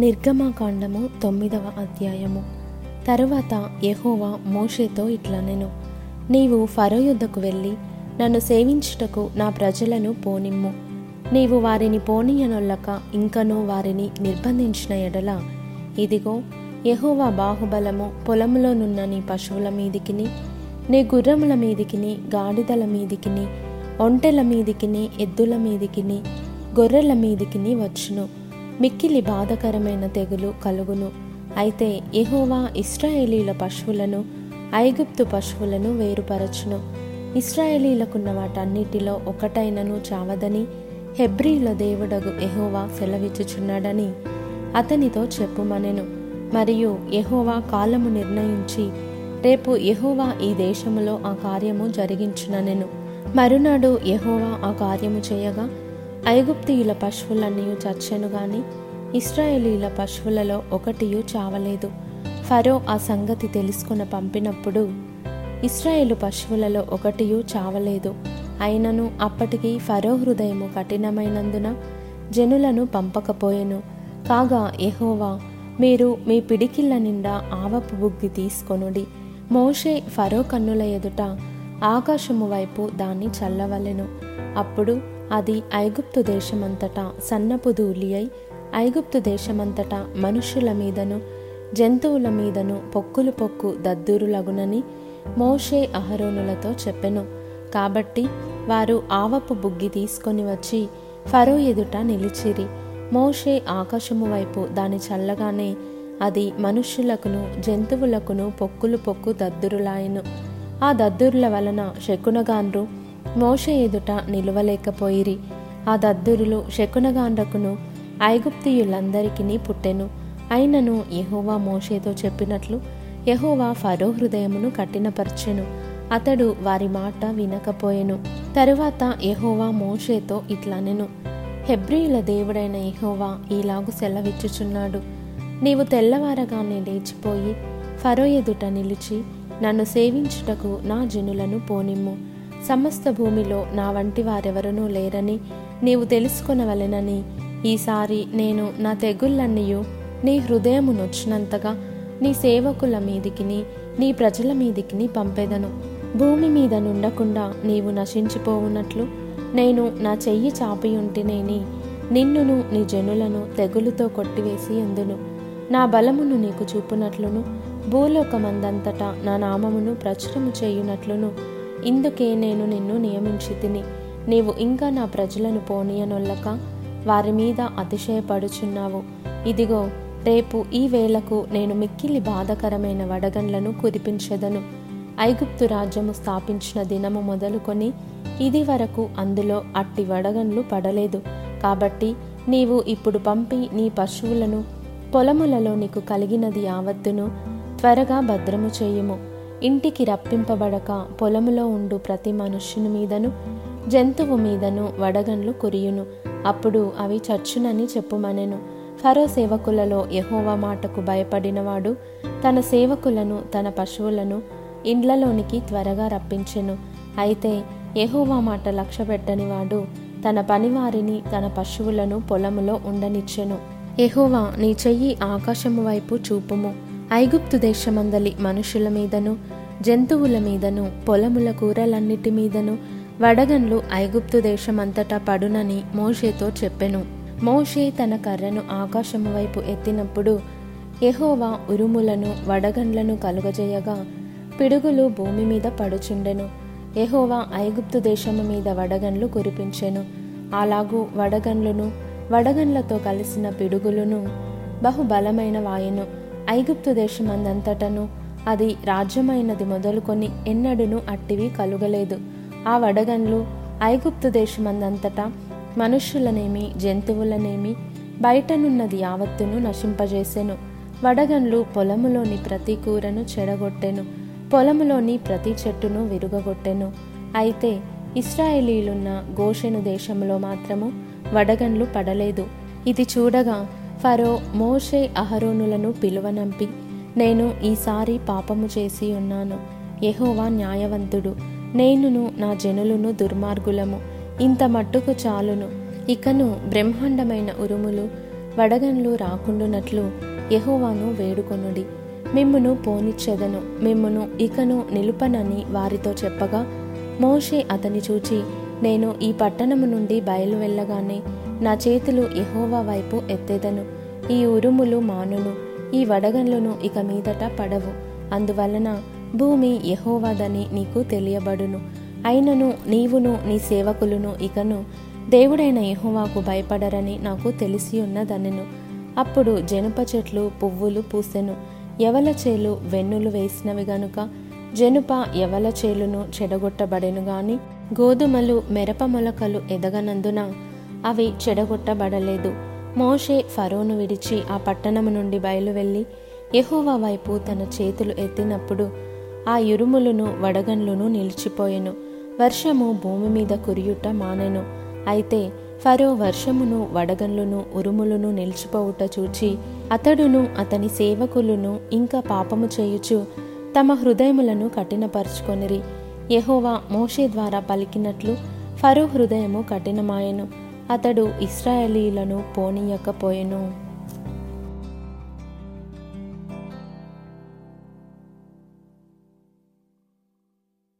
నిర్గమకాండము తొమ్మిదవ అధ్యాయము. తరువాత యహోవా మోషేతో ఇట్లా నేను నీవు ఫరో యుద్ధకు వెళ్ళి నన్ను సేవించుటకు నా ప్రజలను పోనిమ్ము. నీవు వారిని పోనీయనొల్లక ఇంకనూ వారిని నిర్బంధించిన ఎడల. ఇదిగో యహోవా బాహుబలము పొలములోనున్న నీ పశువుల మీదికిని నీ గుర్రముల మీదికిని గాడిదల మీదికిని ఒంటెల మీదికిని ఎద్దుల మీదికిని గొర్రెల మీదికిని వచ్చును. మిక్కిలి బాధకరమైన తెగులు కలుగును. అయితే ఎహోవా ఇస్రాయేలీల పశువులను ఐగుప్తు పశువులను వేరుపరచును. ఇస్రాయేలీలకున్న వాటన్నిటిలో ఒకటైనను చావదని హెబ్రీల దేవుడగు ఎహోవా సెలవిచ్చుచున్నాడని అతనితో చెప్పుమనెను. మరియు ఎహోవా కాలము నిర్ణయించి రేపు ఎహోవా ఈ దేశములో ఆ కార్యము జరిగించుననెను. మరునాడు ఎహోవా ఆ కార్యము చేయగా ఐగుప్తియుల పశువులన్నీ చచ్చెను గాని ఇస్రాయేలీల పశువులలో ఒకటియు చావలేదు. ఫరో ఆ సంగతి తెలుసుకుని పంపినప్పుడు ఇస్రాయేలు పశువులలో ఒకటియు చావలేదు. అయినను అప్పటికి ఫరో హృదయము కఠినమైనందున జనులను పంపకపోయెను. కాగా ఎహోవా మీరు మీ పిడికిళ్ళ నిండా ఆవపు బుగ్గి తీసుకొనుడి. మోషే ఫరో కన్నుల ఎదుట ఆకాశము వైపు దాన్ని చల్లవలెను. అప్పుడు అది ఐగుప్తు దేశమంతటా సన్నపు ధూళి అయి ఐగుప్తు దేశమంతటా మనుష్యుల మీదను జంతువుల మీదను పొక్కులు పొక్కు దద్దురులగునని మోషే అహరోనులతో చెప్పెను. కాబట్టి వారు ఆవపు బుగ్గి తీసుకొని వచ్చి ఫరో ఎదుట నిలిచిరి. మోషే ఆకాశము వైపు దాని చల్లగానే అది మనుష్యులకును జంతువులకును పొక్కులు పొక్కు దద్దురులాయెను. ఆ దద్దురుల వలన శకునగాన్రు మోష ఎదుట నిలువలేకపోయిరి. ఆ దద్దురులు శకునగాండకును ఐగుప్తియులందరికీ పుట్టెను. అయినను యహోవా మోషేతో చెప్పినట్లు యహోవా ఫరో హృదయమును కఠినపరచెను. అతడు వారి మాట వినకపోయెను. తరువాత యహోవా మోషేతో ఇట్లనెను. హెబ్రియుల దేవుడైన యహోవా ఈలాగు సెలవిచ్చుచున్నాడు. నీవు తెల్లవారగానే లేచిపోయి ఫరో ఎదుట నిలిచి నన్ను సేవించుటకు నా జనులను పోనిమ్ము. సమస్త భూమిలో నా వంటి వారెవరనూ లేరని నీవు తెలుసుకొనవలెనని. ఈసారి నేను నా తెగుళ్ళన్నీయు నీ హృదయము నొచ్చినంతగా నీ సేవకుల మీదికిని నీ ప్రజల మీదికిని పంపెదను. భూమి మీద నుండకుండా నీవు నశించిపోవునట్లు నేను నా చెయ్యి చాపియుంటినేని నిన్నును నీ జనులను తెగులుతో కొట్టివేసి ఎందును నా బలమును నీకు చూపునట్లును. భూలోకమందంతటా నా నామమును ప్రచురము చేయునట్లును. ఇందుకే నేను నిన్ను నియమించి తిని నీవు ఇంకా నా ప్రజలను పోనీయనొల్లక వారి మీద అతిశయపడుచున్నావు. ఇదిగో రేపు ఈ వేళకు నేను మిక్కిలి బాధకరమైన వడగండ్లను కురిపించెదను ఐగుప్తు రాజ్యము స్థాపించిన దినము మొదలుకొని ఇది వరకు అందులో అట్టి వడగండ్లు పడలేదు. కాబట్టి నీవు ఇప్పుడు పంపి నీ పశువులను పొలములలో నీకు కలిగినది యావత్తును త్వరగా భద్రము చేయుము. ఇంటికి రప్పింపబడక పొలములో ఉండు ప్రతి మనుష్యుని మీదను జంతువు మీదను వడగండ్లు కురియును. అప్పుడు అవి చచ్చునని చెప్పుమనెను. ఫరో సేవకులలో యహోవా మాటకు భయపడినవాడు తన సేవకులను తన పశువులను ఇండ్లలోనికి త్వరగా రప్పించెను. అయితే యహోవా మాట లక్ష్యపెట్టనివాడు తన పనివారిని తన పశువులను పొలములో ఉండనిచ్చెను. యహోవా నీ చెయ్యి ఆకాశము వైపు చూపుము. ఐగుప్తు దేశమందలి మనుషుల మీదను జంతువుల మీదను పొలముల కూరలన్నిటి మీదను వడగన్లు ఐగుప్తు దేశమంతటా పడునని మోషేతో చెప్పెను. మోషే తన కర్రను ఆకాశము వైపు ఎత్తినప్పుడు ఎహోవా ఉరుములను వడగండ్లను కలుగజేయగా పిడుగులు భూమి మీద పడుచుండెను. ఎహోవా ఐగుప్తు దేశము మీద వడగండ్లు కురిపించెను. అలాగూ వడగండ్లను వడగండ్లతో కలిసిన పిడుగులను బహుబలమైన వాయును ఐగుప్తు దేశమందంతటను అది రాజ్యమైనది మొదలుకొని ఎన్నడును అట్టివి కలుగలేదు. ఆ వడగండ్లు ఐగుప్తు దేశమందంతటా మనుష్యులనేమి జంతువులనేమి బయటనున్నది యావత్తును నశింపజేసెను. వడగండ్లు పొలములోని ప్రతి కూరను చెడగొట్టెను పొలములోని ప్రతి చెట్టును విరుగగొట్టెను. అయితే ఇస్రాయేలీలున్న గోషెను దేశంలో మాత్రము వడగండ్లు పడలేదు. ఇది చూడగా ఫరో మోషే అహరోనులను పిలువనంపి నేను ఈసారి పాపము చేసి ఉన్నాను. యహోవా న్యాయవంతుడు. నేనును నా జనులను దుర్మార్గులము. ఇంత మట్టుకు చాలును. ఇకను బ్రహ్మాండమైన ఉరుములు వడగండ్లు రాకుండునట్లు యహోవాను వేడుకొనుడి. మిమ్మును పోనిచ్చెదను. మిమ్మును ఇకను నిలుపనని వారితో చెప్పగా మోషే అతని చూచి నేను ఈ పట్టణము నుండి బయలు వెళ్ళగానే నా చేతులు ఎహోవా వైపు ఎత్తెదను. ఈ ఉరుములు మానును. ఈ వడగండ్లను ఇక మీదట పడవు. అందువలన భూమి యెహోవాదని నీకు తెలియబడును. అయినను నీవును నీ సేవకులను ఇకను దేవుడైన ఎహోవాకు భయపడరని నాకు తెలిసి ఉన్నదనెను అప్పుడు జనుప చెట్లు పువ్వులు పూసెను. ఎవల చేలు వెన్నులు వేసినవి గనుక? జనుప ఎవల చేలును చెడగొట్టబడెను గాని? గోధుమలు మెరప మొలకలు ఎదగనందున అవి చెడగొట్టబడలేదు. మోషే ఫరోను విడిచి ఆ పట్టణము నుండి బయలువెళ్ళి యహోవా వైపు తన చేతులు ఎత్తినప్పుడు ఆ ఇరుములను వడగన్లును నిలిచిపోయెను. వర్షము భూమి మీద కురియుట మానెను. అయితే ఫరో వర్షమును వడగన్లును ఉరుములను నిలిచిపోవుట చూచి అతడును అతని సేవకులను ఇంకా పాపము చేయుచు తమ హృదయములను కఠినపరుచుకొనిరి. యహోవా మోషే ద్వారా పలికినట్లు ఫరో హృదయము కఠినమాయెను. అతడు ఇస్రాయేలీలను పోనీయకపోయెను.